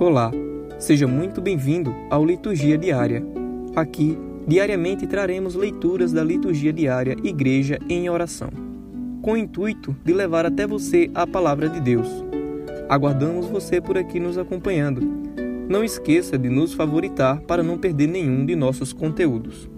Olá, seja muito bem-vindo ao Liturgia Diária. Aqui, diariamente traremos leituras da Liturgia Diária Igreja em Oração, com o intuito de levar até você a palavra de Deus. Aguardamos você por aqui nos acompanhando. Não esqueça de nos favoritar para não perder nenhum de nossos conteúdos.